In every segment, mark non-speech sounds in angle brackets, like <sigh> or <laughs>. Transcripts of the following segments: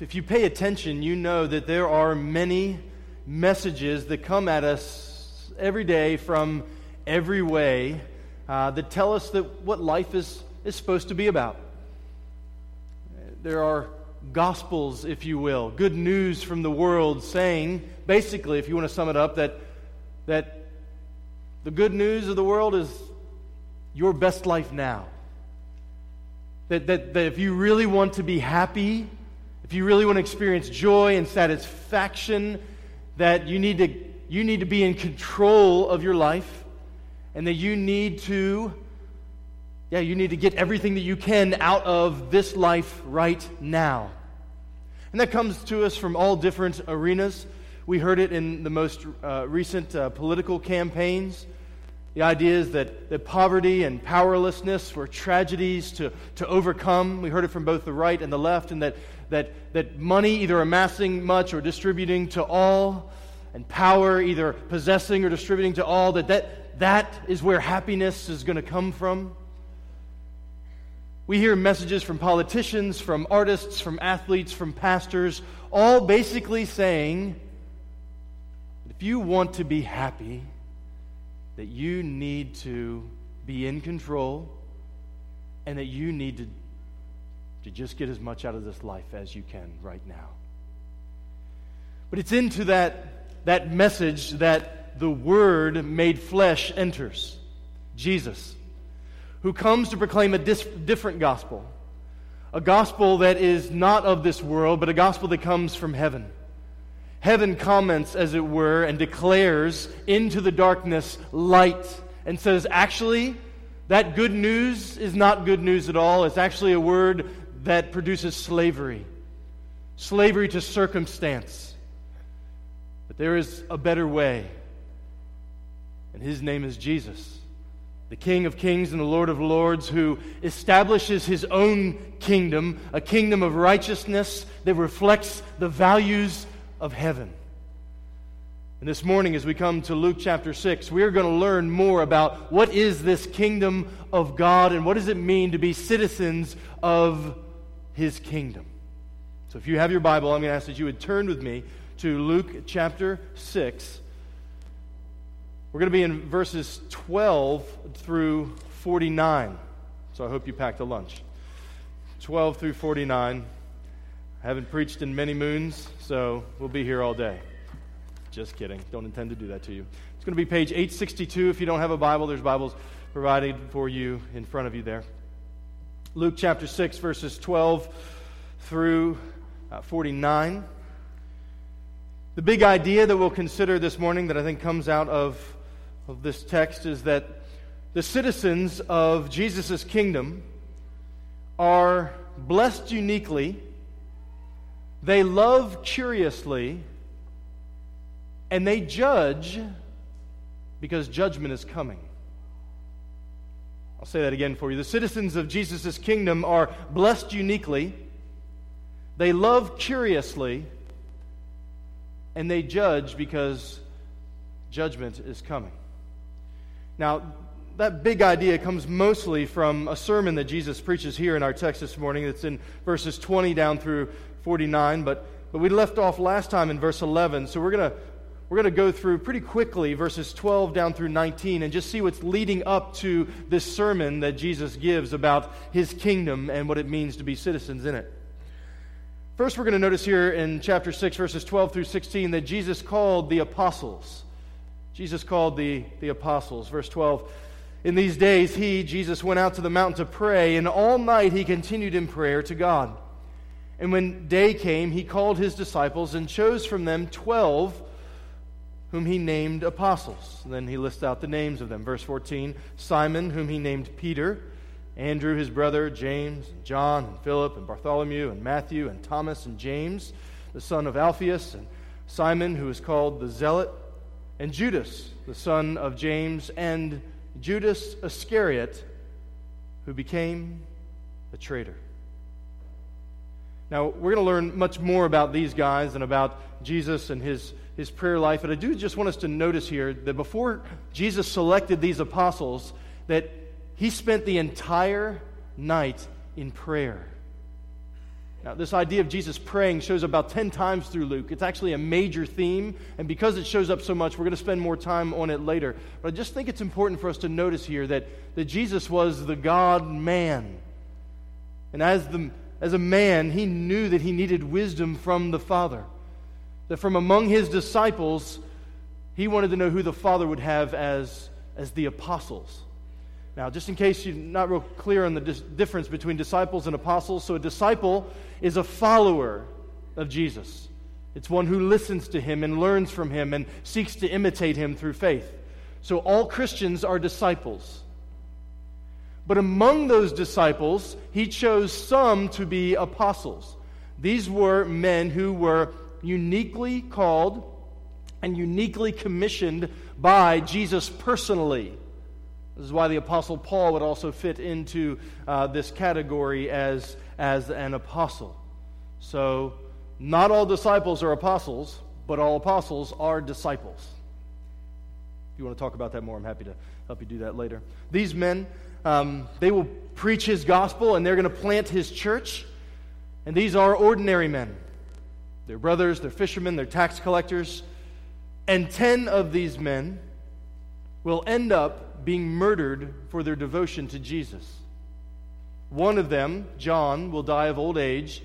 if you pay attention, you know that there are many messages that come at us every day from every way uh, that tell us that what life is, is supposed to be about. There are gospels, if you will, good news from the world saying, basically, if you want to sum it up, that, that the good news of the world is your best life now. That, that, that if you really want to be happy, if you really want to experience joy and satisfaction, that you need to, you need to be in control of your life and that you need to yeah, you need to get everything that you can out of this life right now. And that comes to us from all different arenas. We heard it in the most uh, recent uh, political campaigns. The idea is that, that poverty and powerlessness were tragedies to, to overcome. We heard it from both the right and the left, and that, that, that money, either amassing much or distributing to all, and power, either possessing or distributing to all, that that, that is where happiness is going to come from. We hear messages from politicians, from artists, from athletes, from pastors, all basically saying if you want to be happy, that you need to be in control and that you need to, to just get as much out of this life as you can right now. But it's into that, that message that the Word made flesh enters Jesus who comes to proclaim a dis- different gospel. A gospel that is not of this world, but a gospel that comes from heaven. Heaven comments, as it were, and declares into the darkness light and says, actually, that good news is not good news at all. It's actually a word that produces slavery slavery to circumstance. But there is a better way, and his name is Jesus the King of Kings and the Lord of Lords, who establishes his own kingdom, a kingdom of righteousness that reflects the values of heaven. And this morning, as we come to Luke chapter 6, we are going to learn more about what is this kingdom of God and what does it mean to be citizens of his kingdom. So, if you have your Bible, I'm going to ask that you would turn with me to Luke chapter 6. We're going to be in verses 12 through 49. So I hope you packed a lunch. 12 through 49. I haven't preached in many moons, so we'll be here all day. Just kidding. Don't intend to do that to you. It's going to be page 862. If you don't have a Bible, there's Bibles provided for you in front of you there. Luke chapter 6, verses 12 through uh, 49. The big idea that we'll consider this morning that I think comes out of of this text is that the citizens of Jesus' kingdom are blessed uniquely, they love curiously, and they judge because judgment is coming. I'll say that again for you. The citizens of Jesus' kingdom are blessed uniquely, they love curiously, and they judge because judgment is coming. Now, that big idea comes mostly from a sermon that Jesus preaches here in our text this morning. It's in verses 20 down through 49, but, but we left off last time in verse 11. So we're going to we're going to go through pretty quickly verses 12 down through 19 and just see what's leading up to this sermon that Jesus gives about his kingdom and what it means to be citizens in it. First, we're going to notice here in chapter 6, verses 12 through 16, that Jesus called the apostles. Jesus called the, the apostles. Verse 12 In these days, he, Jesus, went out to the mountain to pray, and all night he continued in prayer to God. And when day came, he called his disciples and chose from them twelve, whom he named apostles. And then he lists out the names of them. Verse 14 Simon, whom he named Peter, Andrew, his brother, James, and John, and Philip, and Bartholomew, and Matthew, and Thomas, and James, the son of Alphaeus, and Simon, who is called the Zealot and Judas, the son of James, and Judas Iscariot, who became a traitor. Now, we're going to learn much more about these guys and about Jesus and his, his prayer life, but I do just want us to notice here that before Jesus selected these apostles, that he spent the entire night in prayer. Now, this idea of Jesus praying shows about 10 times through Luke. It's actually a major theme, and because it shows up so much, we're going to spend more time on it later. But I just think it's important for us to notice here that, that Jesus was the God man. And as, the, as a man, he knew that he needed wisdom from the Father. That from among his disciples, he wanted to know who the Father would have as, as the apostles. Now, just in case you're not real clear on the dis- difference between disciples and apostles, so a disciple is a follower of Jesus. It's one who listens to him and learns from him and seeks to imitate him through faith. So all Christians are disciples. But among those disciples, he chose some to be apostles. These were men who were uniquely called and uniquely commissioned by Jesus personally. This is why the Apostle Paul would also fit into uh, this category as, as an apostle. So, not all disciples are apostles, but all apostles are disciples. If you want to talk about that more, I'm happy to help you do that later. These men, um, they will preach his gospel and they're going to plant his church. And these are ordinary men. They're brothers, they're fishermen, they're tax collectors. And 10 of these men will end up being murdered for their devotion to Jesus. One of them, John, will die of old age,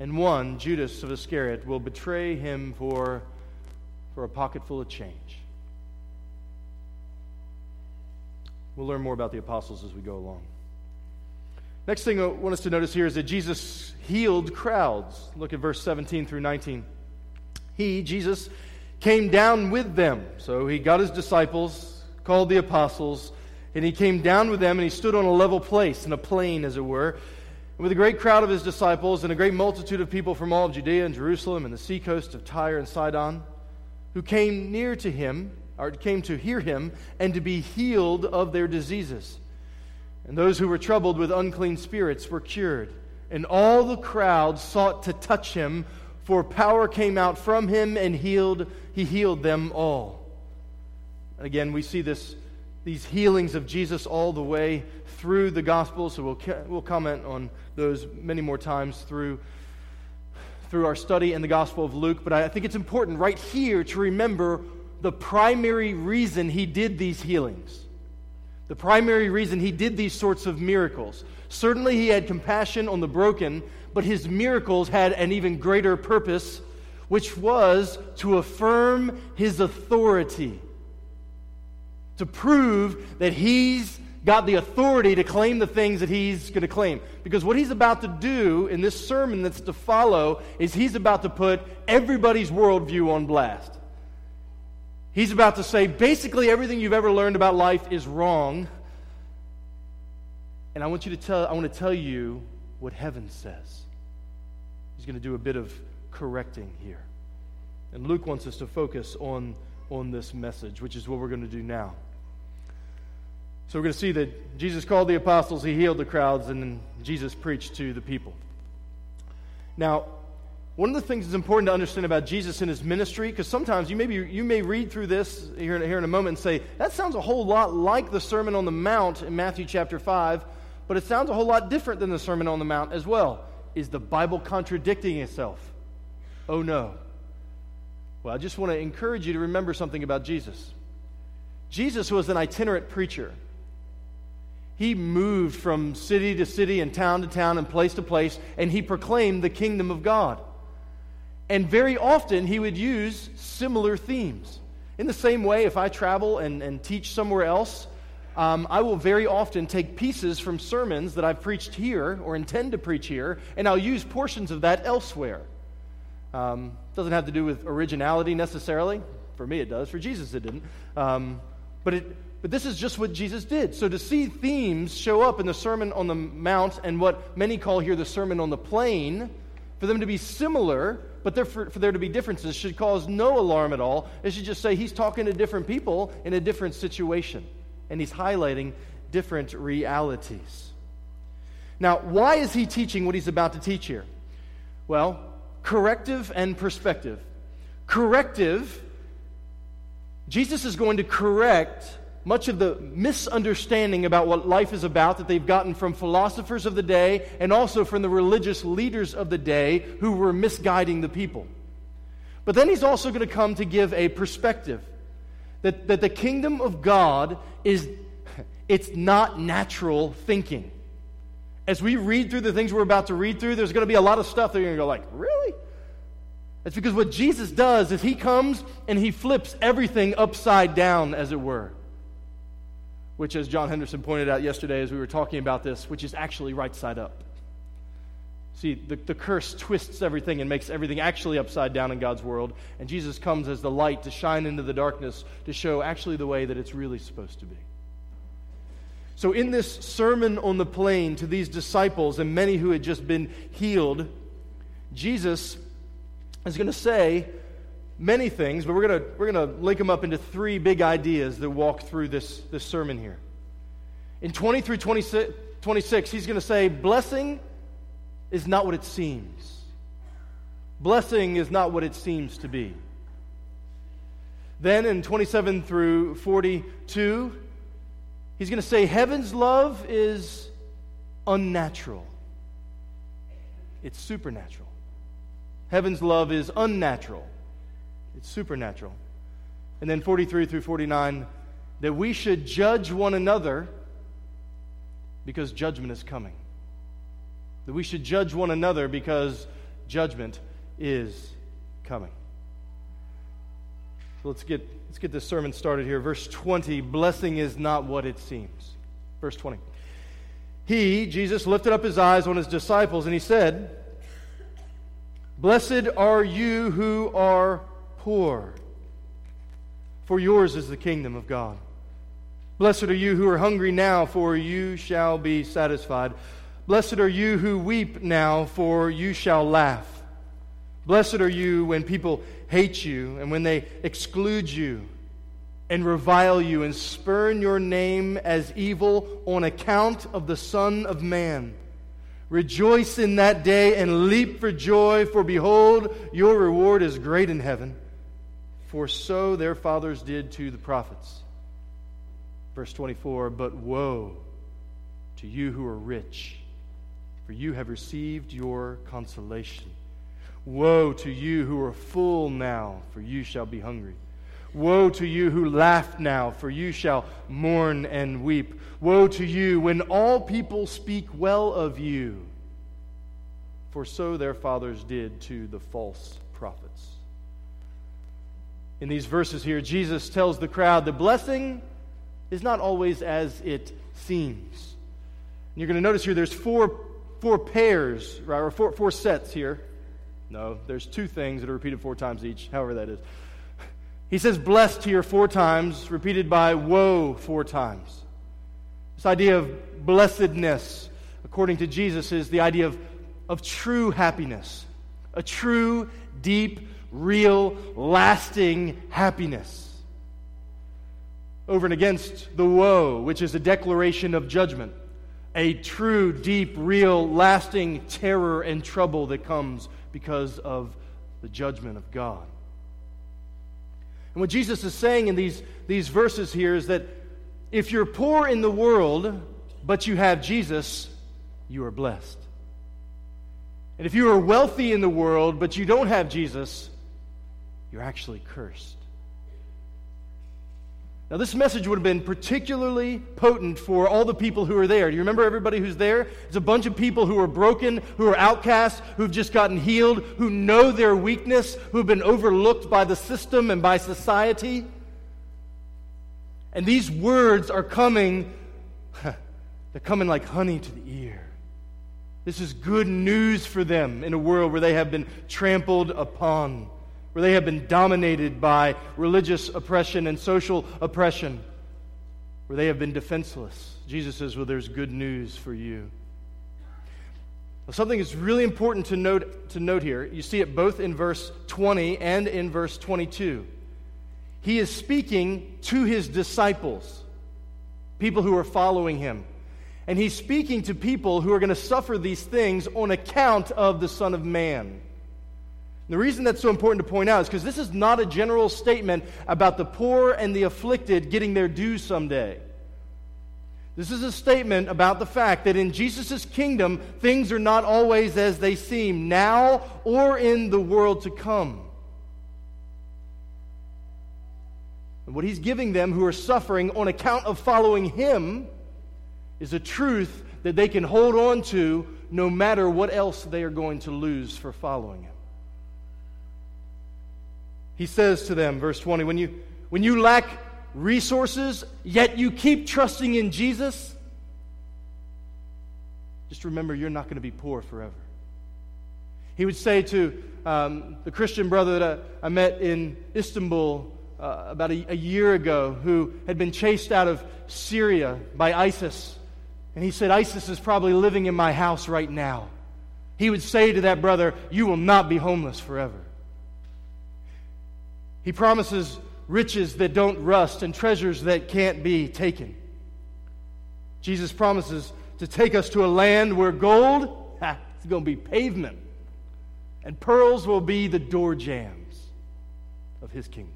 and one, Judas of Iscariot, will betray him for, for a pocket full of change. We'll learn more about the apostles as we go along. Next thing I want us to notice here is that Jesus healed crowds. Look at verse 17 through 19. He, Jesus, came down with them. So he got his disciples, called the apostles, and he came down with them, and he stood on a level place, in a plain, as it were, with a great crowd of his disciples, and a great multitude of people from all of Judea and Jerusalem and the seacoast of Tyre and Sidon, who came near to him, or came to hear him, and to be healed of their diseases. And those who were troubled with unclean spirits were cured. And all the crowd sought to touch him, for power came out from him and healed, he healed them all. Again, we see this, these healings of Jesus all the way through the gospel, so we'll, we'll comment on those many more times through, through our study in the Gospel of Luke. But I think it's important right here to remember the primary reason he did these healings. The primary reason he did these sorts of miracles. Certainly, he had compassion on the broken, but his miracles had an even greater purpose, which was to affirm his authority to prove that he's got the authority to claim the things that he's going to claim. Because what he's about to do in this sermon that's to follow is he's about to put everybody's worldview on blast. He's about to say basically everything you've ever learned about life is wrong. And I want you to tell I want to tell you what heaven says. He's going to do a bit of correcting here. And Luke wants us to focus on on this message, which is what we're going to do now. So we're going to see that Jesus called the apostles, he healed the crowds, and then Jesus preached to the people. Now, one of the things that's important to understand about Jesus and his ministry, because sometimes you may, be, you may read through this here, here in a moment and say, that sounds a whole lot like the Sermon on the Mount in Matthew chapter 5, but it sounds a whole lot different than the Sermon on the Mount as well. Is the Bible contradicting itself? Oh no. Well, I just want to encourage you to remember something about Jesus. Jesus was an itinerant preacher. He moved from city to city and town to town and place to place, and he proclaimed the kingdom of God. And very often he would use similar themes. In the same way, if I travel and, and teach somewhere else, um, I will very often take pieces from sermons that I've preached here or intend to preach here, and I'll use portions of that elsewhere. Um, doesn't have to do with originality necessarily. For me, it does. For Jesus, it didn't. Um, but, it, but this is just what Jesus did. So to see themes show up in the Sermon on the Mount and what many call here the Sermon on the Plain, for them to be similar, but for, for there to be differences, should cause no alarm at all. It should just say he's talking to different people in a different situation, and he's highlighting different realities. Now, why is he teaching what he's about to teach here? Well, corrective and perspective. Corrective, Jesus is going to correct much of the misunderstanding about what life is about that they've gotten from philosophers of the day and also from the religious leaders of the day who were misguiding the people. But then he's also going to come to give a perspective that, that the kingdom of God is <laughs> it's not natural thinking. As we read through the things we're about to read through, there's going to be a lot of stuff that you're going to go like, really? It's because what Jesus does is he comes and he flips everything upside down, as it were. Which, as John Henderson pointed out yesterday as we were talking about this, which is actually right side up. See, the, the curse twists everything and makes everything actually upside down in God's world. And Jesus comes as the light to shine into the darkness to show actually the way that it's really supposed to be. So, in this sermon on the plain to these disciples and many who had just been healed, Jesus is going to say many things, but we're going to, we're going to link them up into three big ideas that walk through this, this sermon here. In 20 through 26, 26 he's going to say, Blessing is not what it seems. Blessing is not what it seems to be. Then in 27 through 42, He's going to say, Heaven's love is unnatural, it's supernatural. Heaven's love is unnatural, it's supernatural. And then 43 through 49, that we should judge one another because judgment is coming. That we should judge one another because judgment is coming. So let's get Let's get this sermon started here. Verse 20 Blessing is not what it seems. Verse 20. He, Jesus, lifted up his eyes on his disciples and he said, Blessed are you who are poor, for yours is the kingdom of God. Blessed are you who are hungry now, for you shall be satisfied. Blessed are you who weep now, for you shall laugh. Blessed are you when people hate you and when they exclude you and revile you and spurn your name as evil on account of the Son of Man. Rejoice in that day and leap for joy, for behold, your reward is great in heaven. For so their fathers did to the prophets. Verse 24 But woe to you who are rich, for you have received your consolation. Woe to you who are full now, for you shall be hungry. Woe to you who laugh now, for you shall mourn and weep. Woe to you when all people speak well of you, for so their fathers did to the false prophets. In these verses here, Jesus tells the crowd the blessing is not always as it seems. And you're going to notice here there's four, four pairs, right, or four, four sets here no, there's two things that are repeated four times each, however that is. He says blessed here four times, repeated by woe four times. This idea of blessedness, according to Jesus, is the idea of, of true happiness, a true, deep, real, lasting happiness. Over and against the woe, which is a declaration of judgment, a true, deep, real, lasting terror and trouble that comes because of the judgment of God. And what Jesus is saying in these, these verses here is that if you're poor in the world, but you have Jesus, you are blessed. And if you are wealthy in the world, but you don't have Jesus, you're actually cursed. Now, this message would have been particularly potent for all the people who are there. Do you remember everybody who's there? It's a bunch of people who are broken, who are outcasts, who've just gotten healed, who know their weakness, who've been overlooked by the system and by society. And these words are coming, <laughs> they're coming like honey to the ear. This is good news for them in a world where they have been trampled upon where they have been dominated by religious oppression and social oppression, where they have been defenseless. Jesus says, Well, there's good news for you. Well, something that's really important to note, to note here. You see it both in verse 20 and in verse 22. He is speaking to his disciples, people who are following him. And he's speaking to people who are going to suffer these things on account of the Son of Man. The reason that's so important to point out is because this is not a general statement about the poor and the afflicted getting their due someday. This is a statement about the fact that in Jesus' kingdom, things are not always as they seem now or in the world to come. And what he's giving them who are suffering on account of following him is a truth that they can hold on to no matter what else they are going to lose for following him. He says to them, verse 20, when you, when you lack resources, yet you keep trusting in Jesus, just remember you're not going to be poor forever. He would say to um, the Christian brother that I, I met in Istanbul uh, about a, a year ago who had been chased out of Syria by ISIS. And he said, ISIS is probably living in my house right now. He would say to that brother, You will not be homeless forever. He promises riches that don't rust and treasures that can't be taken. Jesus promises to take us to a land where gold <laughs> ha, is going to be pavement and pearls will be the door jambs of his kingdom.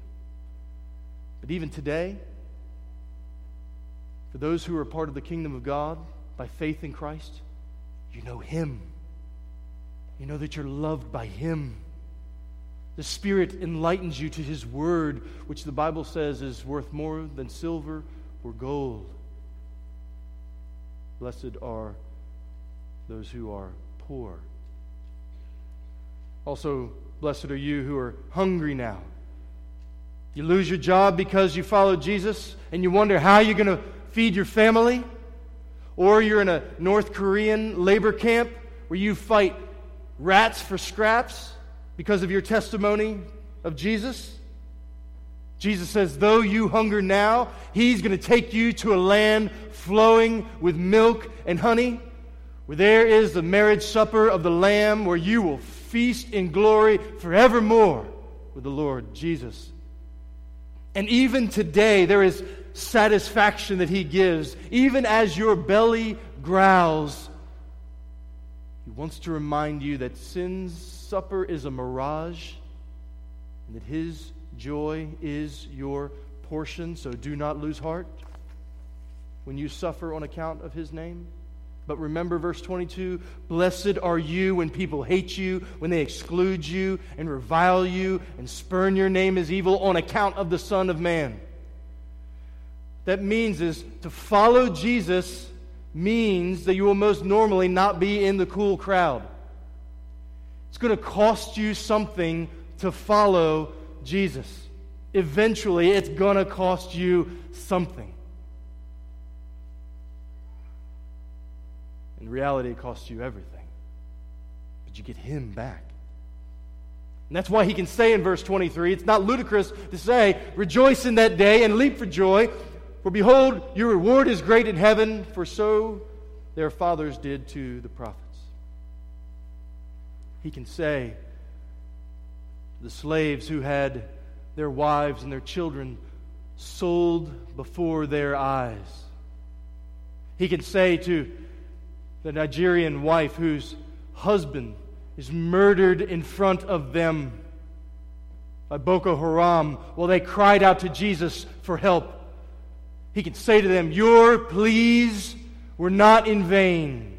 But even today, for those who are part of the kingdom of God by faith in Christ, you know him. You know that you're loved by him. The Spirit enlightens you to His Word, which the Bible says is worth more than silver or gold. Blessed are those who are poor. Also, blessed are you who are hungry now. You lose your job because you followed Jesus and you wonder how you're going to feed your family. Or you're in a North Korean labor camp where you fight rats for scraps because of your testimony of Jesus? Jesus says, though you hunger now, He's going to take you to a land flowing with milk and honey, where there is the marriage supper of the Lamb, where you will feast in glory forevermore with the Lord Jesus. And even today, there is satisfaction that He gives, even as your belly growls. He wants to remind you that sin's supper is a mirage and that his joy is your portion. So do not lose heart when you suffer on account of his name. But remember verse 22 Blessed are you when people hate you, when they exclude you and revile you and spurn your name as evil on account of the Son of Man. That means is to follow Jesus means that you will most normally not be in the cool crowd. It's going to cost you something to follow Jesus. Eventually, it's going to cost you something. In reality, it costs you everything. But you get Him back. And that's why he can say in verse 23 it's not ludicrous to say, Rejoice in that day and leap for joy, for behold, your reward is great in heaven, for so their fathers did to the prophets he can say to the slaves who had their wives and their children sold before their eyes. He can say to the Nigerian wife whose husband is murdered in front of them by Boko Haram while they cried out to Jesus for help. He can say to them, Your pleas were not in vain.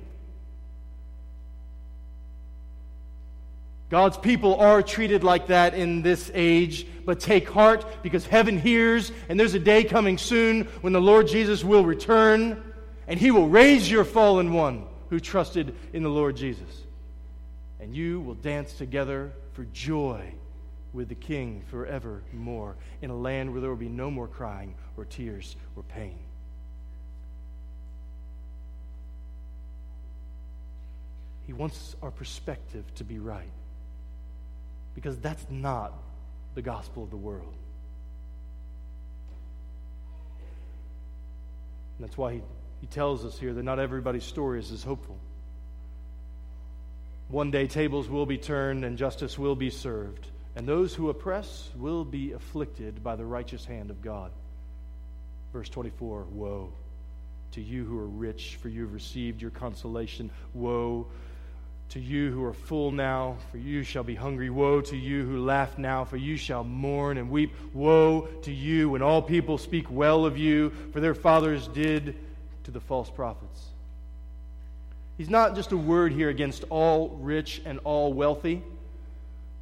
God's people are treated like that in this age, but take heart because heaven hears, and there's a day coming soon when the Lord Jesus will return, and he will raise your fallen one who trusted in the Lord Jesus. And you will dance together for joy with the King forevermore in a land where there will be no more crying or tears or pain. He wants our perspective to be right because that's not the gospel of the world. And that's why he, he tells us here that not everybody's story is as hopeful. One day tables will be turned and justice will be served, and those who oppress will be afflicted by the righteous hand of God. Verse 24 Woe to you who are rich, for you have received your consolation. Woe to you who are full now, for you shall be hungry. Woe to you who laugh now, for you shall mourn and weep. Woe to you when all people speak well of you, for their fathers did to the false prophets. He's not just a word here against all rich and all wealthy,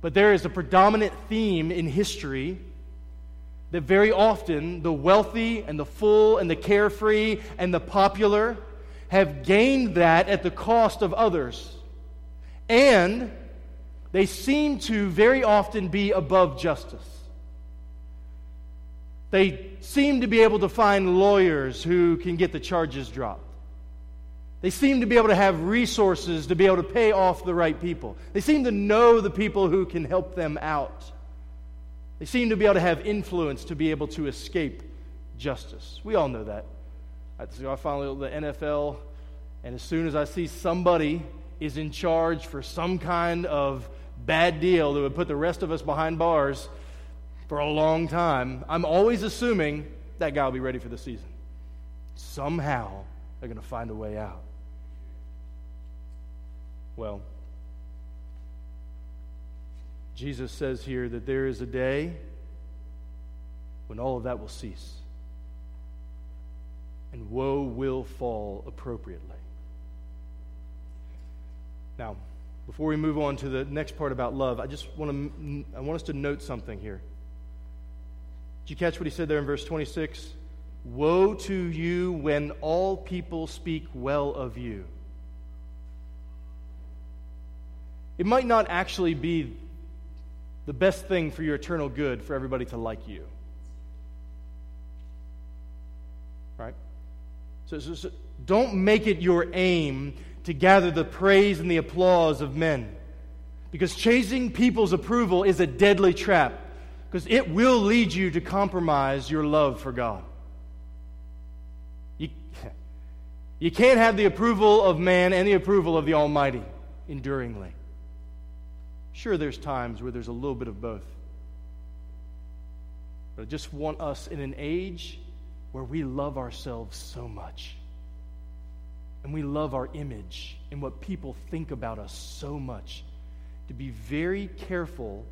but there is a predominant theme in history that very often the wealthy and the full and the carefree and the popular have gained that at the cost of others. And they seem to very often be above justice. They seem to be able to find lawyers who can get the charges dropped. They seem to be able to have resources to be able to pay off the right people. They seem to know the people who can help them out. They seem to be able to have influence to be able to escape justice. We all know that. I follow the NFL, and as soon as I see somebody is in charge for some kind of bad deal that would put the rest of us behind bars for a long time, I'm always assuming that guy will be ready for the season. Somehow, they're going to find a way out. Well, Jesus says here that there is a day when all of that will cease. And woe will fall appropriately. Now, before we move on to the next part about love, I just want to I want us to note something here. Did you catch what he said there in verse 26? Woe to you when all people speak well of you. It might not actually be the best thing for your eternal good for everybody to like you. Right? So, so, so, don't make it your aim to gather the praise and the applause of men. Because chasing people's approval is a deadly trap, because it will lead you to compromise your love for God. You, <laughs> you can't have the approval of man and the approval of the Almighty enduringly. Sure, there's times where there's a little bit of both. But I just want us in an age where we love ourselves so much. And we love our image and what people think about us so much. To be very careful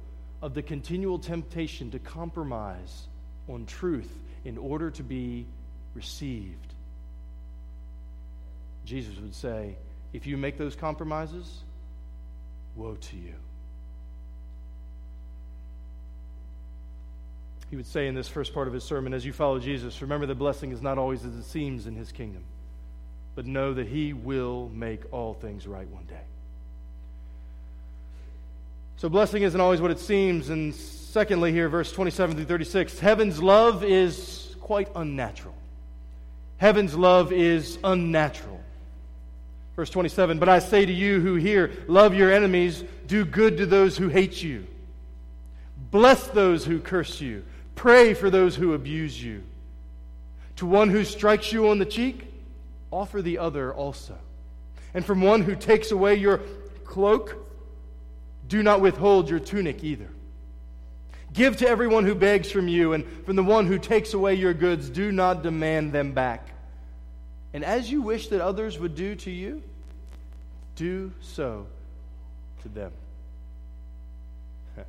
of the continual temptation to compromise on truth in order to be received. Jesus would say, if you make those compromises, woe to you. he would say in this first part of his sermon as you follow Jesus, remember the blessing is not always as it seems in his kingdom, but know that he will make all things right one day. So, blessing isn't always what it seems. And secondly, here, verse 27 through 36, heaven's love is quite unnatural. Heaven's love is unnatural. Verse 27 But I say to you who hear, love your enemies, do good to those who hate you, bless those who curse you. Pray for those who abuse you. To one who strikes you on the cheek, offer the other also. And from one who takes away your cloak, do not withhold your tunic either. Give to everyone who begs from you, and from the one who takes away your goods, do not demand them back. And as you wish that others would do to you, do so to them. <laughs>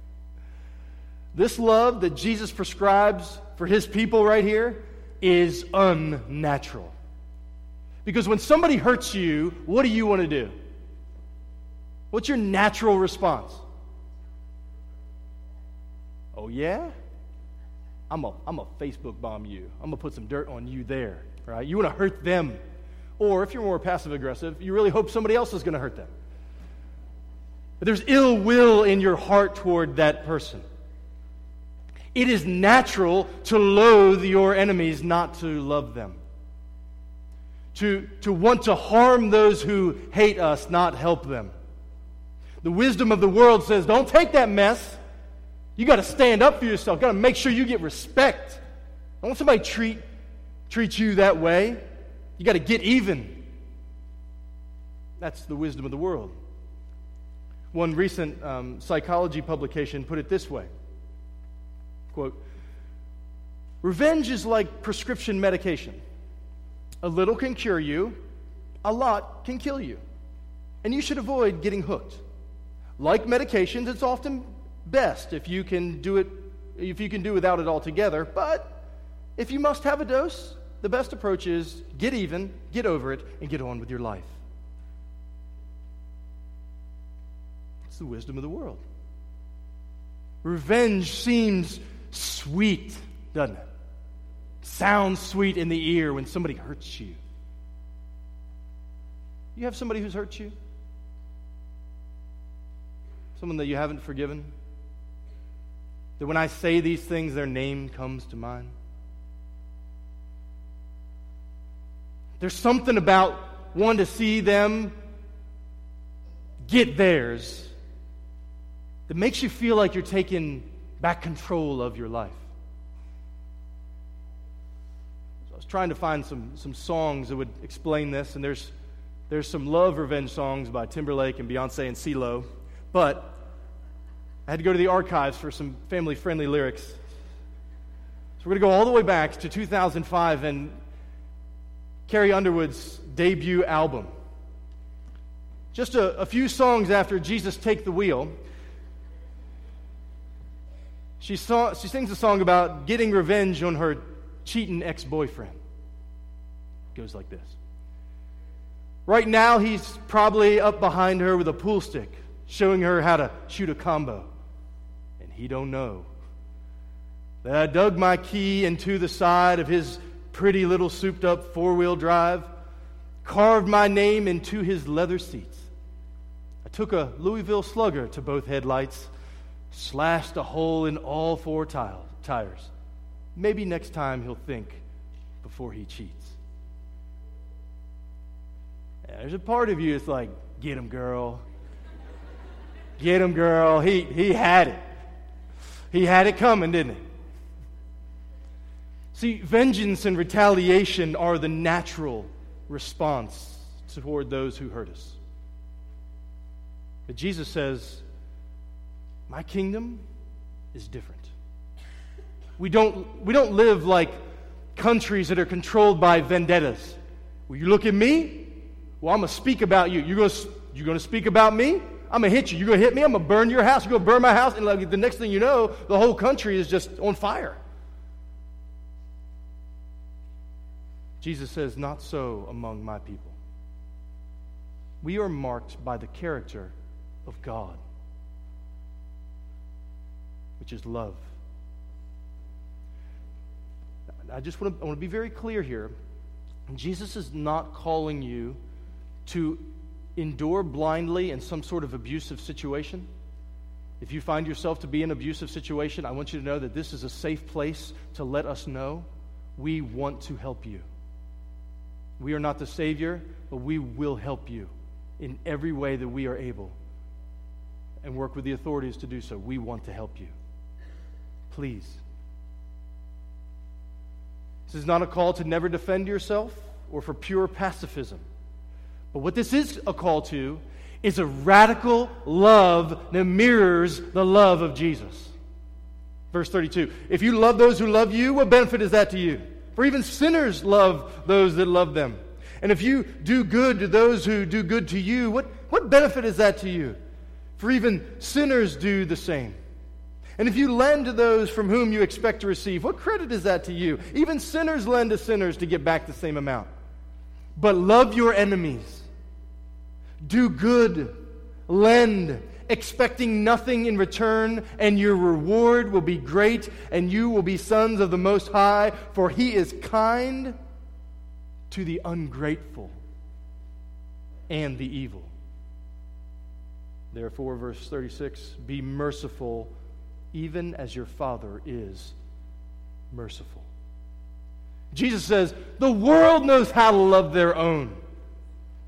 This love that Jesus prescribes for his people right here is unnatural. Because when somebody hurts you, what do you want to do? What's your natural response? Oh, yeah? I'm a, I'm a Facebook bomb you. I'm going to put some dirt on you there, right? You want to hurt them. Or if you're more passive aggressive, you really hope somebody else is going to hurt them. But there's ill will in your heart toward that person. It is natural to loathe your enemies, not to love them. To, to want to harm those who hate us, not help them. The wisdom of the world says, don't take that mess. You got to stand up for yourself. You got to make sure you get respect. Don't want somebody treat, treat you that way. You got to get even. That's the wisdom of the world. One recent um, psychology publication put it this way Quote Revenge is like prescription medication. A little can cure you, a lot can kill you. And you should avoid getting hooked. Like medications, it's often best if you can do it if you can do without it altogether, but if you must have a dose, the best approach is get even, get over it, and get on with your life. It's the wisdom of the world. Revenge seems sweet, doesn't it? Sounds sweet in the ear when somebody hurts you. You have somebody who's hurt you? Someone that you haven't forgiven? That when I say these things, their name comes to mind? There's something about wanting to see them get theirs that makes you feel like you're taking back control of your life. Trying to find some, some songs that would explain this, and there's there's some love revenge songs by Timberlake and Beyonce and CeeLo, but I had to go to the archives for some family friendly lyrics. So we're going to go all the way back to 2005 and Carrie Underwood's debut album. Just a, a few songs after Jesus Take the Wheel, she, saw, she sings a song about getting revenge on her cheating ex boyfriend. It goes like this. Right now, he's probably up behind her with a pool stick, showing her how to shoot a combo. And he don't know that I dug my key into the side of his pretty little souped up four wheel drive, carved my name into his leather seats. I took a Louisville slugger to both headlights, slashed a hole in all four tires. Maybe next time he'll think before he cheats. There's a part of you that's like, get him, girl. Get him, girl. He, he had it. He had it coming, didn't he? See, vengeance and retaliation are the natural response toward those who hurt us. But Jesus says, My kingdom is different. We don't, we don't live like countries that are controlled by vendettas. Will you look at me? Well, I'm going to speak about you. You're going to, you're going to speak about me? I'm going to hit you. You're going to hit me? I'm going to burn your house. You're going to burn my house. And like, the next thing you know, the whole country is just on fire. Jesus says, Not so among my people. We are marked by the character of God, which is love. I just want to, I want to be very clear here. Jesus is not calling you to endure blindly in some sort of abusive situation, if you find yourself to be in an abusive situation, I want you to know that this is a safe place to let us know we want to help you. We are not the Savior, but we will help you in every way that we are able and work with the authorities to do so. We want to help you. Please. This is not a call to never defend yourself or for pure pacifism. But what this is a call to is a radical love that mirrors the love of Jesus. Verse 32 If you love those who love you, what benefit is that to you? For even sinners love those that love them. And if you do good to those who do good to you, what, what benefit is that to you? For even sinners do the same. And if you lend to those from whom you expect to receive, what credit is that to you? Even sinners lend to sinners to get back the same amount. But love your enemies. Do good. Lend, expecting nothing in return, and your reward will be great, and you will be sons of the Most High, for He is kind to the ungrateful and the evil. Therefore, verse 36 be merciful, even as your Father is merciful. Jesus says, The world knows how to love their own.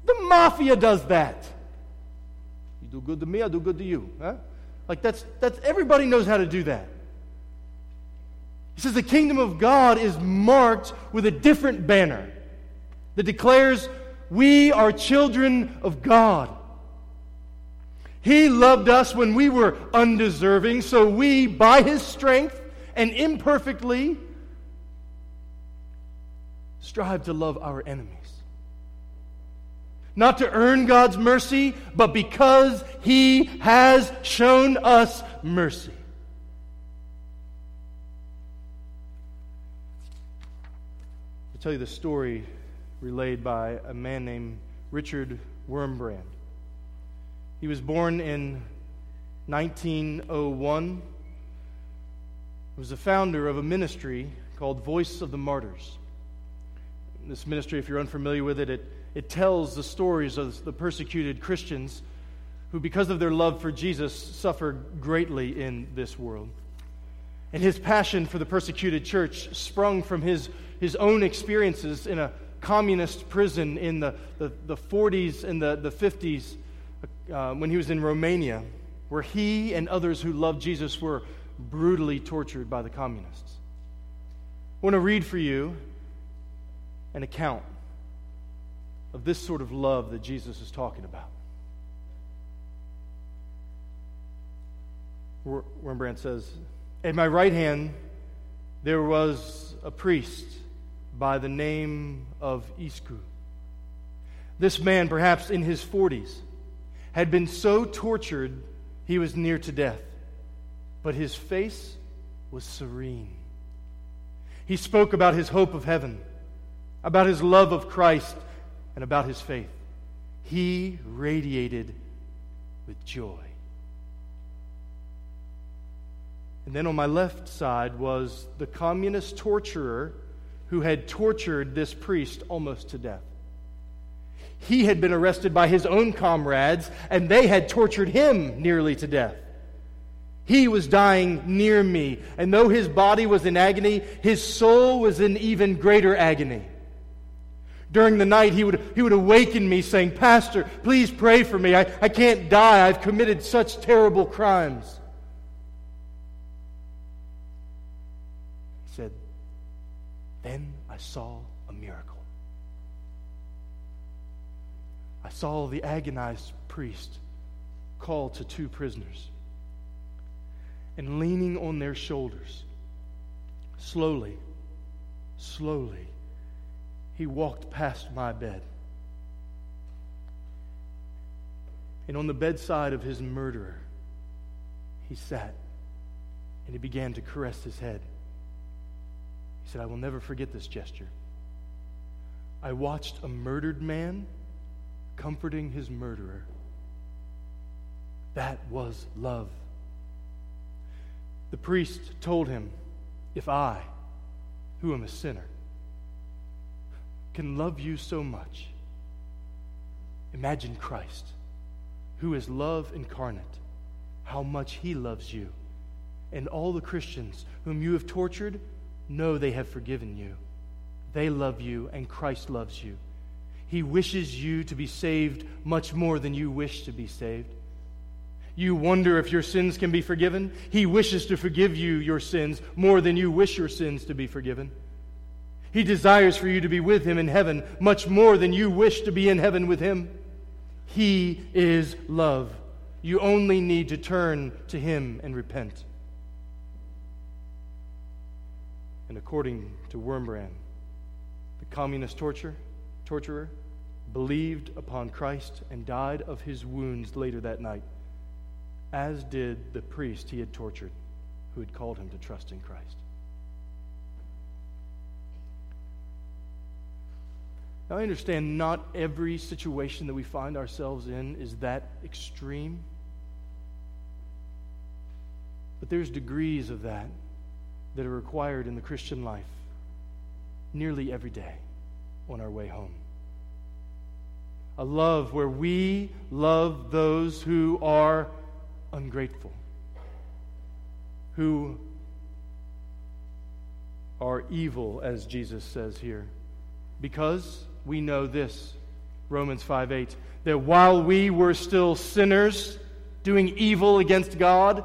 The mafia does that. You do good to me, I do good to you. Huh? Like that's that's everybody knows how to do that. He says the kingdom of God is marked with a different banner that declares we are children of God. He loved us when we were undeserving, so we, by His strength and imperfectly, strive to love our enemies. Not to earn God's mercy, but because He has shown us mercy. I'll tell you the story relayed by a man named Richard Wurmbrand. He was born in 1901. He was the founder of a ministry called Voice of the Martyrs. This ministry, if you're unfamiliar with it, it, it tells the stories of the persecuted Christians who, because of their love for Jesus, suffer greatly in this world. And his passion for the persecuted church sprung from his, his own experiences in a communist prison in the, the, the 40s and the, the 50s uh, when he was in Romania, where he and others who loved Jesus were brutally tortured by the communists. I want to read for you an account of this sort of love that Jesus is talking about. Wurmbrand says, At my right hand there was a priest by the name of Iscu. This man, perhaps in his 40s, had been so tortured he was near to death, but his face was serene. He spoke about his hope of heaven, about his love of Christ, and about his faith. He radiated with joy. And then on my left side was the communist torturer who had tortured this priest almost to death. He had been arrested by his own comrades, and they had tortured him nearly to death. He was dying near me, and though his body was in agony, his soul was in even greater agony. During the night, he would, he would awaken me saying, Pastor, please pray for me. I, I can't die. I've committed such terrible crimes. He said, Then I saw a miracle. I saw the agonized priest call to two prisoners and leaning on their shoulders, slowly, slowly, he walked past my bed. And on the bedside of his murderer, he sat and he began to caress his head. He said, I will never forget this gesture. I watched a murdered man comforting his murderer. That was love. The priest told him, If I, who am a sinner, can love you so much, imagine Christ, who is love incarnate, how much he loves you. And all the Christians whom you have tortured know they have forgiven you. They love you, and Christ loves you. He wishes you to be saved much more than you wish to be saved. You wonder if your sins can be forgiven. He wishes to forgive you your sins more than you wish your sins to be forgiven. He desires for you to be with him in heaven much more than you wish to be in heaven with him. He is love. You only need to turn to him and repent. And according to Wurmbrand, the communist torture, torturer believed upon Christ and died of his wounds later that night, as did the priest he had tortured who had called him to trust in Christ. Now, I understand not every situation that we find ourselves in is that extreme. But there's degrees of that that are required in the Christian life nearly every day on our way home. A love where we love those who are ungrateful, who are evil, as Jesus says here, because we know this Romans 5 8 that while we were still sinners, doing evil against God,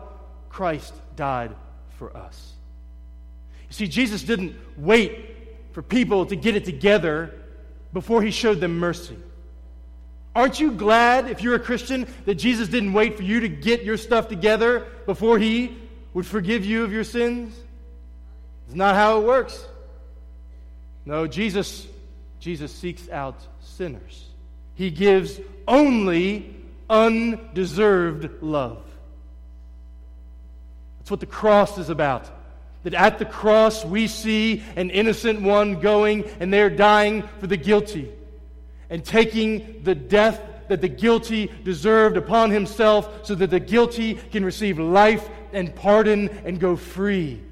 Christ died for us. You see, Jesus didn't wait for people to get it together before he showed them mercy. Aren't you glad, if you're a Christian, that Jesus didn't wait for you to get your stuff together before he would forgive you of your sins? It's not how it works. No, Jesus Jesus seeks out sinners. He gives only undeserved love. That's what the cross is about. That at the cross we see an innocent one going and they're dying for the guilty and taking the death that the guilty deserved upon himself so that the guilty can receive life and pardon and go free.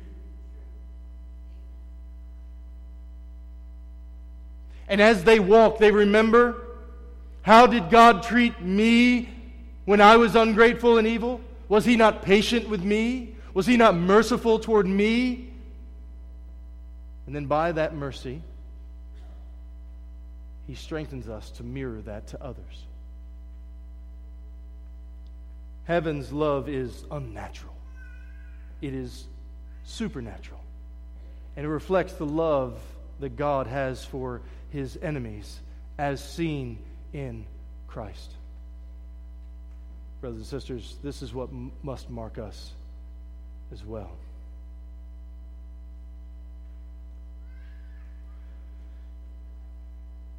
And as they walk, they remember how did God treat me when I was ungrateful and evil? Was He not patient with me? Was He not merciful toward me? And then by that mercy, He strengthens us to mirror that to others. Heaven's love is unnatural, it is supernatural. And it reflects the love that God has for his enemies as seen in Christ. Brothers and sisters, this is what m- must mark us as well.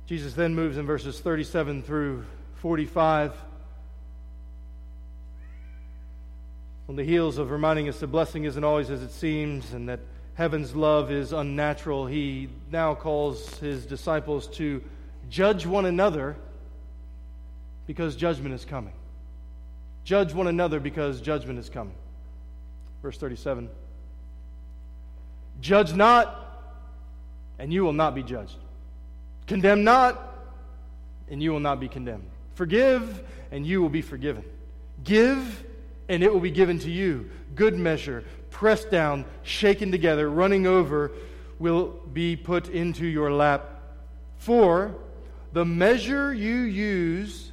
Jesus then moves in verses 37 through 45 on the heels of reminding us that blessing isn't always as it seems and that heaven's love is unnatural, he now calls his disciples to judge one another because judgment is coming. Judge one another because judgment is coming. Verse 37 Judge not, and you will not be judged. Condemn not, and you will not be condemned. Forgive, and you will be forgiven. Give, and it will be given to you. Good measure, pressed down, shaken together, running over, will be put into your lap. For the measure you use,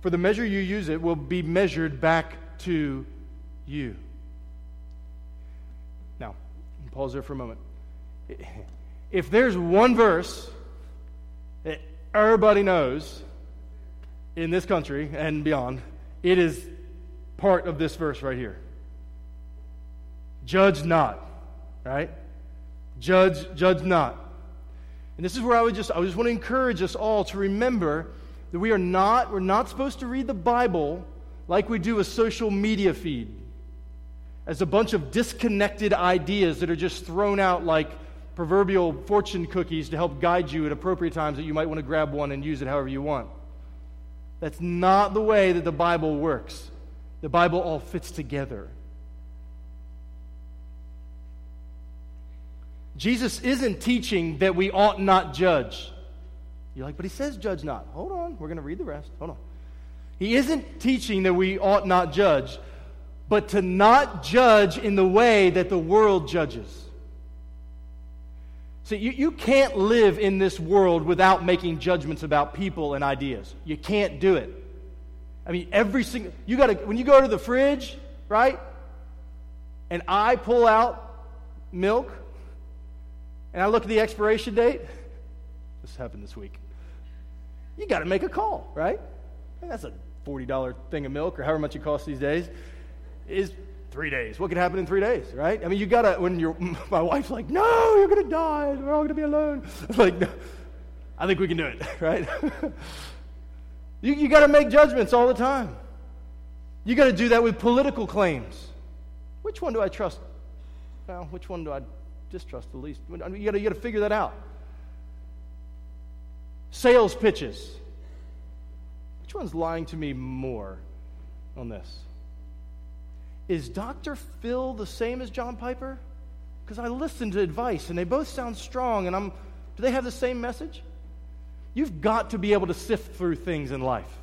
for the measure you use it will be measured back to you. Now, pause there for a moment. If there's one verse that everybody knows in this country and beyond, it is part of this verse right here. Judge not, right? Judge, judge not. And this is where I would just, I just want to encourage us all to remember that we are not, we're not supposed to read the Bible like we do a social media feed as a bunch of disconnected ideas that are just thrown out like proverbial fortune cookies to help guide you at appropriate times that you might want to grab one and use it however you want. That's not the way that the Bible works. The Bible all fits together. Jesus isn't teaching that we ought not judge. You're like, but he says judge not. Hold on, we're going to read the rest. Hold on. He isn't teaching that we ought not judge, but to not judge in the way that the world judges. See, you, you can't live in this world without making judgments about people and ideas. You can't do it. I mean, every single, you got to, when you go to the fridge, right? And I pull out milk and I look at the expiration date. This happened this week. You got to make a call, right? That's a $40 thing of milk or however much it costs these days. Is three days. What could happen in three days, right? I mean, you got to, when your, <laughs> my wife's like, no, you're to die. We're all to be alone. <laughs> It's like, no, I think we can do it, <laughs> right? You you got to make judgments all the time. You got to do that with political claims. Which one do I trust? Well, which one do I distrust the least. You got you to figure that out. Sales pitches. Which one's lying to me more on this? Is Dr. Phil the same as John Piper? Because I listened to advice and they both sound strong, and I'm. Do they have the same message? You've got to be able to sift through things in life.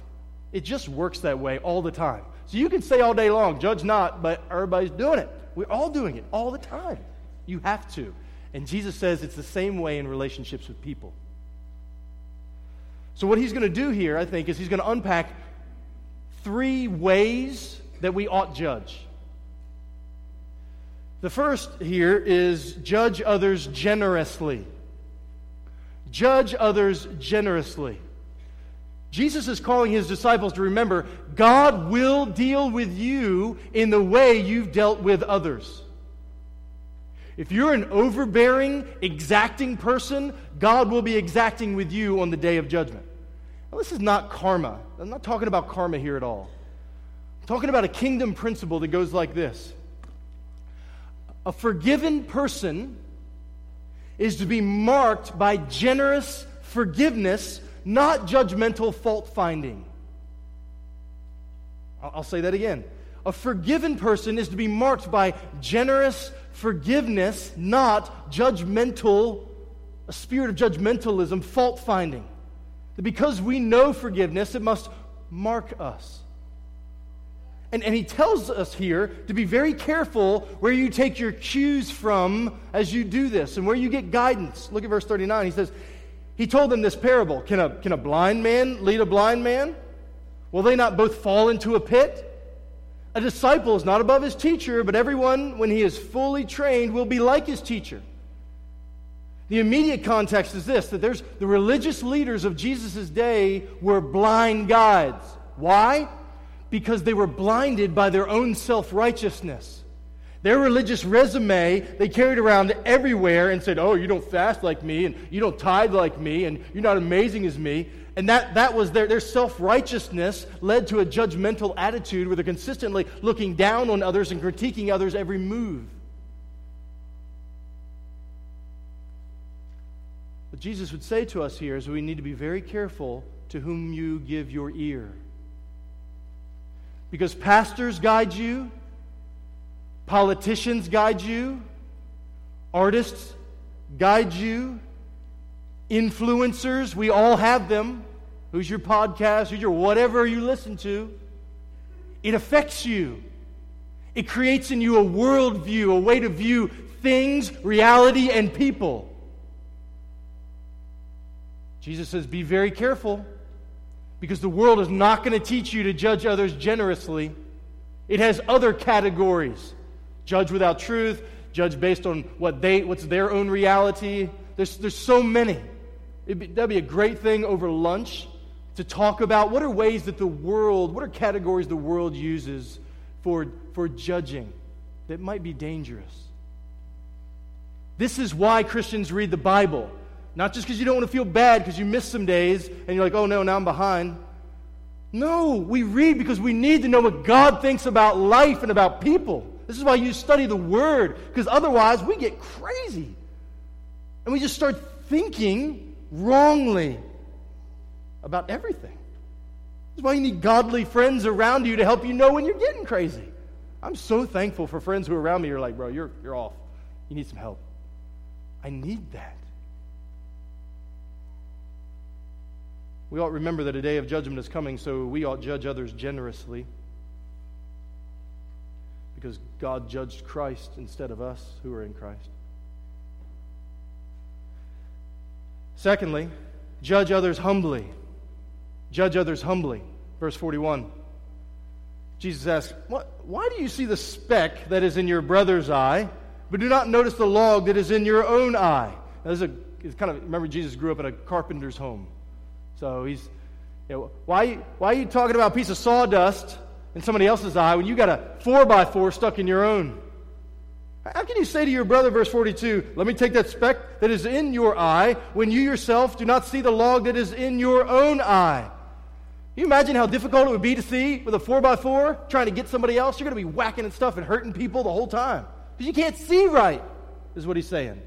It just works that way all the time. So you can say all day long, judge not, but everybody's doing it. We're all doing it all the time. You have to. And Jesus says it's the same way in relationships with people. So, what he's going to do here, I think, is he's going to unpack three ways that we ought judge. The first here is judge others generously. Judge others generously. Jesus is calling his disciples to remember God will deal with you in the way you've dealt with others. If you're an overbearing, exacting person, God will be exacting with you on the day of judgment. Now, this is not karma. I'm not talking about karma here at all. I'm talking about a kingdom principle that goes like this A forgiven person is to be marked by generous forgiveness, not judgmental fault finding. I'll say that again. A forgiven person is to be marked by generous forgiveness, not judgmental, a spirit of judgmentalism, fault finding. Because we know forgiveness, it must mark us. And, and he tells us here to be very careful where you take your cues from as you do this and where you get guidance. Look at verse 39. He says, He told them this parable Can a, can a blind man lead a blind man? Will they not both fall into a pit? A disciple is not above his teacher, but everyone, when he is fully trained, will be like his teacher. The immediate context is this that there's the religious leaders of Jesus' day were blind guides. Why? Because they were blinded by their own self righteousness. Their religious resume they carried around everywhere and said, Oh, you don't fast like me, and you don't tithe like me, and you're not amazing as me. And that, that was their, their self righteousness led to a judgmental attitude where they're consistently looking down on others and critiquing others' every move. What Jesus would say to us here is we need to be very careful to whom you give your ear. Because pastors guide you, politicians guide you, artists guide you, influencers, we all have them who's your podcast, who's your whatever you listen to, it affects you. It creates in you a worldview, a way to view things, reality, and people. Jesus says, Be very careful because the world is not going to teach you to judge others generously. It has other categories judge without truth, judge based on what they, what's their own reality. There's, there's so many. Be, that'd be a great thing over lunch to talk about what are ways that the world, what are categories the world uses for, for judging that might be dangerous. This is why Christians read the Bible. Not just because you don't want to feel bad because you missed some days and you're like, oh no, now I'm behind. No, we read because we need to know what God thinks about life and about people. This is why you study the Word, because otherwise we get crazy. And we just start thinking wrongly about everything. That's why you need godly friends around you to help you know when you're getting crazy. I'm so thankful for friends who are around me. You're like, bro, you're, you're off. You need some help. I need that. We ought to remember that a day of judgment is coming, so we ought to judge others generously because God judged Christ instead of us who are in Christ. Secondly, judge others humbly. Judge others humbly. Verse 41. Jesus asks, Why do you see the speck that is in your brother's eye, but do not notice the log that is in your own eye? Now, this is a, kind of, remember, Jesus grew up in a carpenter's home. So he's, you know, why, why are you talking about a piece of sawdust in somebody else's eye when you got a four by four stuck in your own? How can you say to your brother, verse 42, let me take that speck that is in your eye when you yourself do not see the log that is in your own eye? you imagine how difficult it would be to see with a 4x4 trying to get somebody else? You're going to be whacking and stuff and hurting people the whole time because you can't see right, is what he's saying.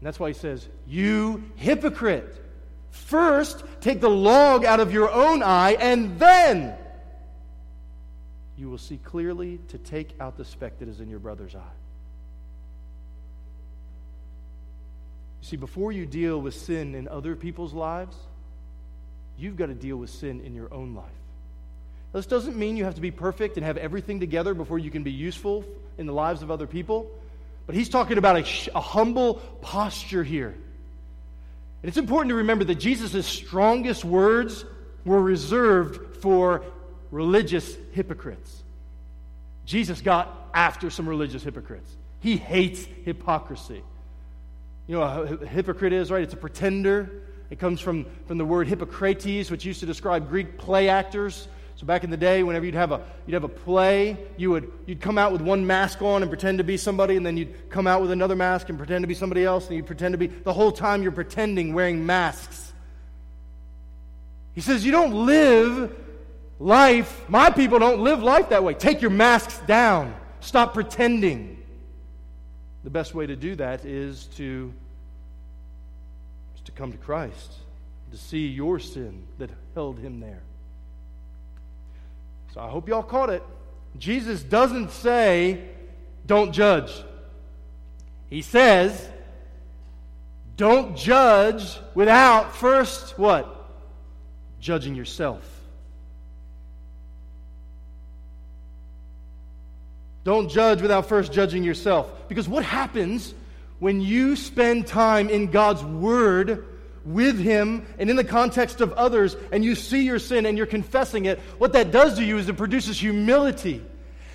And that's why he says, You hypocrite. First, take the log out of your own eye, and then you will see clearly to take out the speck that is in your brother's eye. You see, before you deal with sin in other people's lives, you've got to deal with sin in your own life. This doesn't mean you have to be perfect and have everything together before you can be useful in the lives of other people. But he's talking about a, a humble posture here. And it's important to remember that Jesus' strongest words were reserved for religious hypocrites. Jesus got after some religious hypocrites. He hates hypocrisy. You know what a hypocrite is, right? It's a pretender. It comes from, from the word Hippocrates, which used to describe Greek play actors. So back in the day, whenever you'd have a, you'd have a play, you would, you'd come out with one mask on and pretend to be somebody, and then you'd come out with another mask and pretend to be somebody else, and you'd pretend to be, the whole time you're pretending wearing masks He says, You don't live life, my people don't live life that way. Take your masks down, stop pretending. The best way to do that is to, is to come to Christ, to see your sin that held him there. So I hope y'all caught it. Jesus doesn't say, don't judge. He says, don't judge without first what? Judging yourself. Don't judge without first judging yourself. Because what happens when you spend time in God's Word with Him and in the context of others and you see your sin and you're confessing it? What that does to you is it produces humility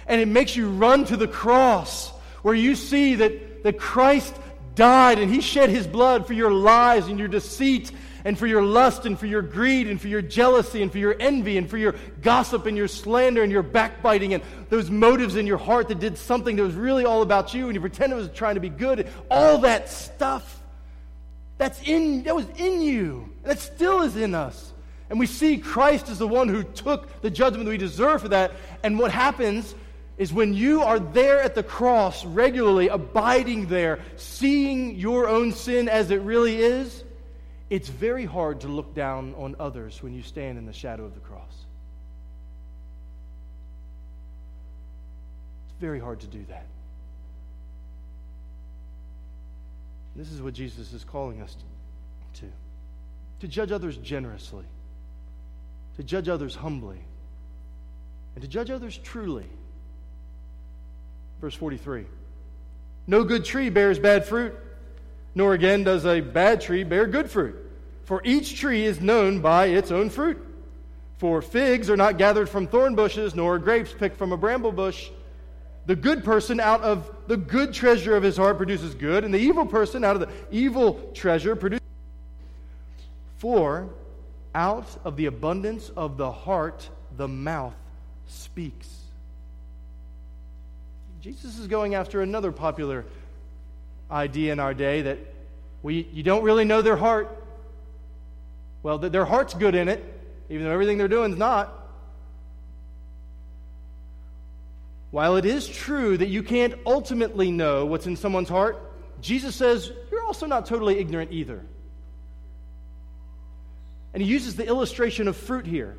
and it makes you run to the cross where you see that, that Christ died and He shed His blood for your lies and your deceit and for your lust and for your greed and for your jealousy and for your envy and for your gossip and your slander and your backbiting and those motives in your heart that did something that was really all about you and you pretend it was trying to be good. All that stuff that's in that was in you. That still is in us. And we see Christ as the one who took the judgment that we deserve for that. And what happens is when you are there at the cross regularly, abiding there, seeing your own sin as it really is, it's very hard to look down on others when you stand in the shadow of the cross. It's very hard to do that. This is what Jesus is calling us to to judge others generously, to judge others humbly, and to judge others truly. Verse 43 No good tree bears bad fruit, nor again does a bad tree bear good fruit. For each tree is known by its own fruit. For figs are not gathered from thorn bushes, nor grapes picked from a bramble bush. The good person out of the good treasure of his heart produces good, and the evil person out of the evil treasure produces. For out of the abundance of the heart, the mouth speaks. Jesus is going after another popular idea in our day that we, you don't really know their heart well, their heart's good in it, even though everything they're doing is not. While it is true that you can't ultimately know what's in someone's heart, Jesus says you're also not totally ignorant either. And he uses the illustration of fruit here.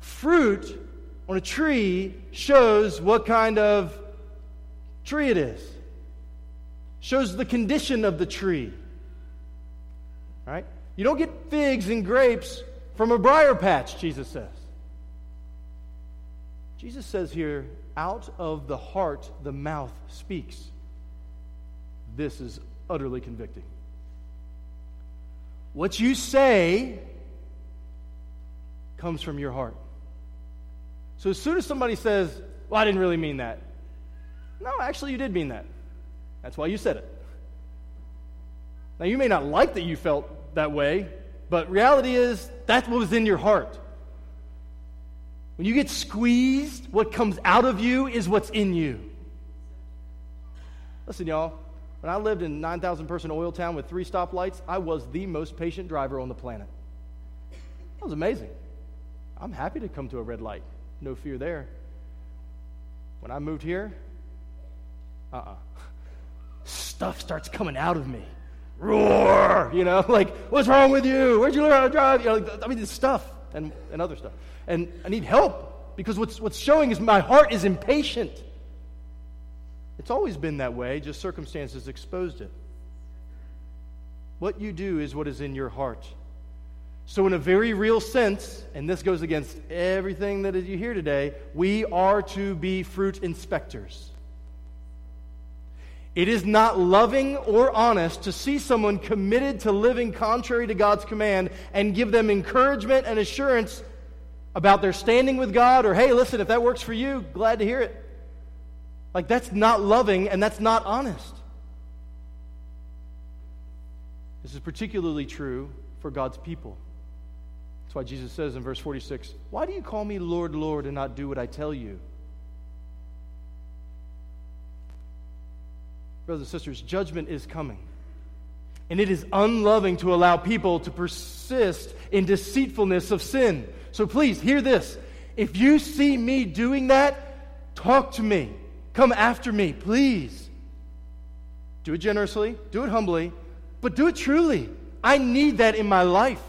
Fruit on a tree shows what kind of tree it is, shows the condition of the tree. Right? You don't get figs and grapes from a briar patch, Jesus says. Jesus says here, out of the heart the mouth speaks. This is utterly convicting. What you say comes from your heart. So as soon as somebody says, Well, I didn't really mean that. No, actually, you did mean that. That's why you said it. Now, you may not like that you felt that way, but reality is that's what was in your heart. When you get squeezed, what comes out of you is what's in you. Listen, y'all, when I lived in 9,000 person oil town with three stoplights, I was the most patient driver on the planet. That was amazing. I'm happy to come to a red light. No fear there. When I moved here, uh uh-uh. uh Stuff starts coming out of me roar, you know, <laughs> like, what's wrong with you? Where'd you learn how to drive? You know, I mean, this stuff and, and other stuff. And I need help because what's, what's showing is my heart is impatient. It's always been that way, just circumstances exposed it. What you do is what is in your heart. So, in a very real sense, and this goes against everything that you hear today, we are to be fruit inspectors. It is not loving or honest to see someone committed to living contrary to God's command and give them encouragement and assurance about their standing with God, or hey, listen, if that works for you, glad to hear it. Like, that's not loving and that's not honest. This is particularly true for God's people. That's why Jesus says in verse 46 Why do you call me Lord, Lord, and not do what I tell you? Brothers and sisters, judgment is coming. And it is unloving to allow people to persist in deceitfulness of sin. So please hear this. If you see me doing that, talk to me. Come after me, please. Do it generously, do it humbly, but do it truly. I need that in my life.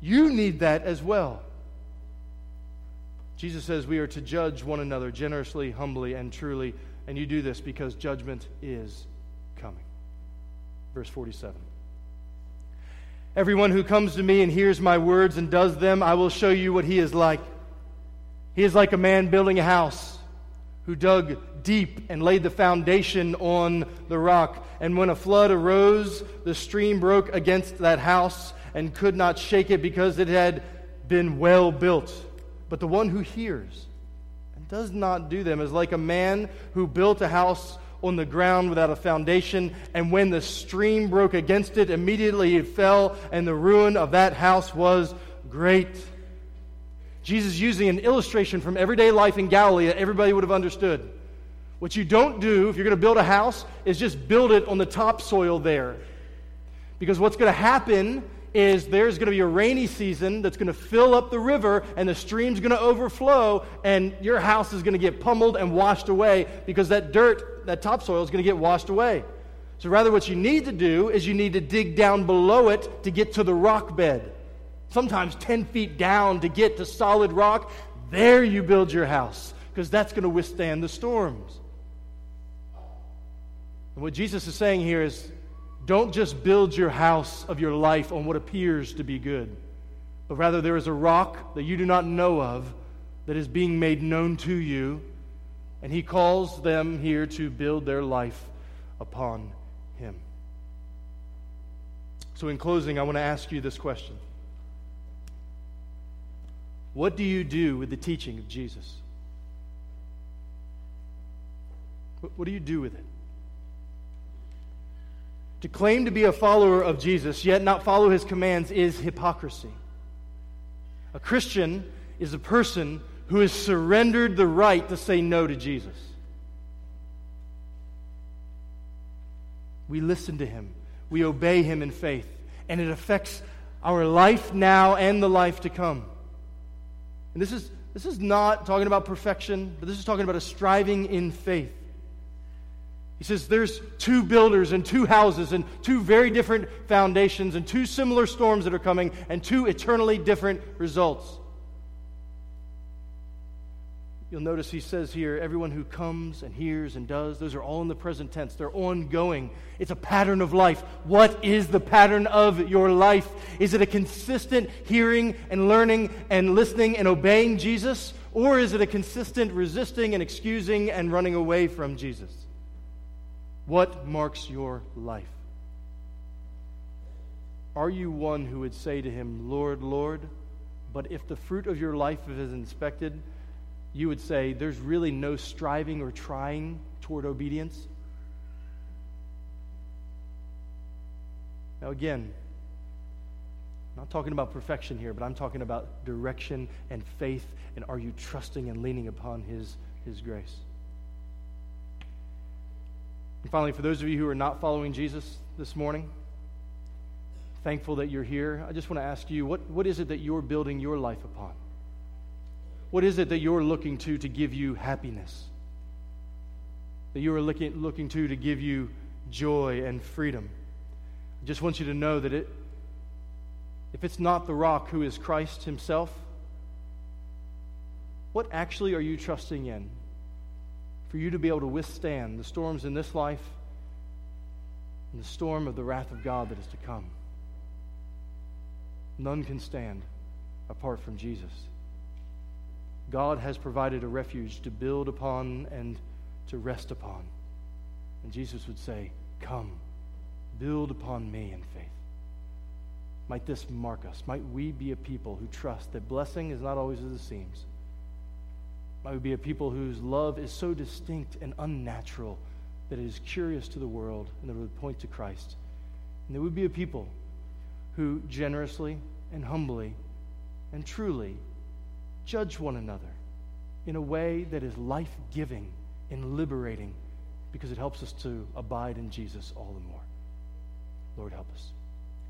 You need that as well. Jesus says we are to judge one another generously, humbly, and truly, and you do this because judgment is coming. Verse 47. Everyone who comes to me and hears my words and does them, I will show you what he is like. He is like a man building a house who dug deep and laid the foundation on the rock. And when a flood arose, the stream broke against that house and could not shake it because it had been well built. But the one who hears does not do them is like a man who built a house on the ground without a foundation, and when the stream broke against it, immediately it fell, and the ruin of that house was great. Jesus using an illustration from everyday life in Galilee that everybody would have understood. What you don't do if you're going to build a house is just build it on the topsoil there. Because what's going to happen is there's going to be a rainy season that's going to fill up the river and the stream's going to overflow and your house is going to get pummeled and washed away because that dirt, that topsoil is going to get washed away. So rather what you need to do is you need to dig down below it to get to the rock bed. Sometimes 10 feet down to get to solid rock. There you build your house because that's going to withstand the storms. And what Jesus is saying here is don't just build your house of your life on what appears to be good, but rather there is a rock that you do not know of that is being made known to you, and He calls them here to build their life upon Him. So, in closing, I want to ask you this question What do you do with the teaching of Jesus? What do you do with it? To claim to be a follower of Jesus, yet not follow his commands, is hypocrisy. A Christian is a person who has surrendered the right to say no to Jesus. We listen to him, we obey him in faith, and it affects our life now and the life to come. And this is, this is not talking about perfection, but this is talking about a striving in faith. He says there's two builders and two houses and two very different foundations and two similar storms that are coming and two eternally different results. You'll notice he says here everyone who comes and hears and does, those are all in the present tense. They're ongoing. It's a pattern of life. What is the pattern of your life? Is it a consistent hearing and learning and listening and obeying Jesus? Or is it a consistent resisting and excusing and running away from Jesus? What marks your life? Are you one who would say to him, Lord, Lord? But if the fruit of your life is inspected, you would say, there's really no striving or trying toward obedience? Now, again, I'm not talking about perfection here, but I'm talking about direction and faith, and are you trusting and leaning upon His, His grace? And finally, for those of you who are not following Jesus this morning, thankful that you're here, I just want to ask you what, what is it that you're building your life upon? What is it that you're looking to to give you happiness? That you are looking, looking to to give you joy and freedom? I just want you to know that it, if it's not the rock who is Christ Himself, what actually are you trusting in? For you to be able to withstand the storms in this life and the storm of the wrath of God that is to come. None can stand apart from Jesus. God has provided a refuge to build upon and to rest upon. And Jesus would say, Come, build upon me in faith. Might this mark us? Might we be a people who trust that blessing is not always as it seems? Might we be a people whose love is so distinct and unnatural that it is curious to the world and that would point to Christ. And there would be a people who generously and humbly and truly judge one another in a way that is life giving and liberating because it helps us to abide in Jesus all the more. Lord, help us.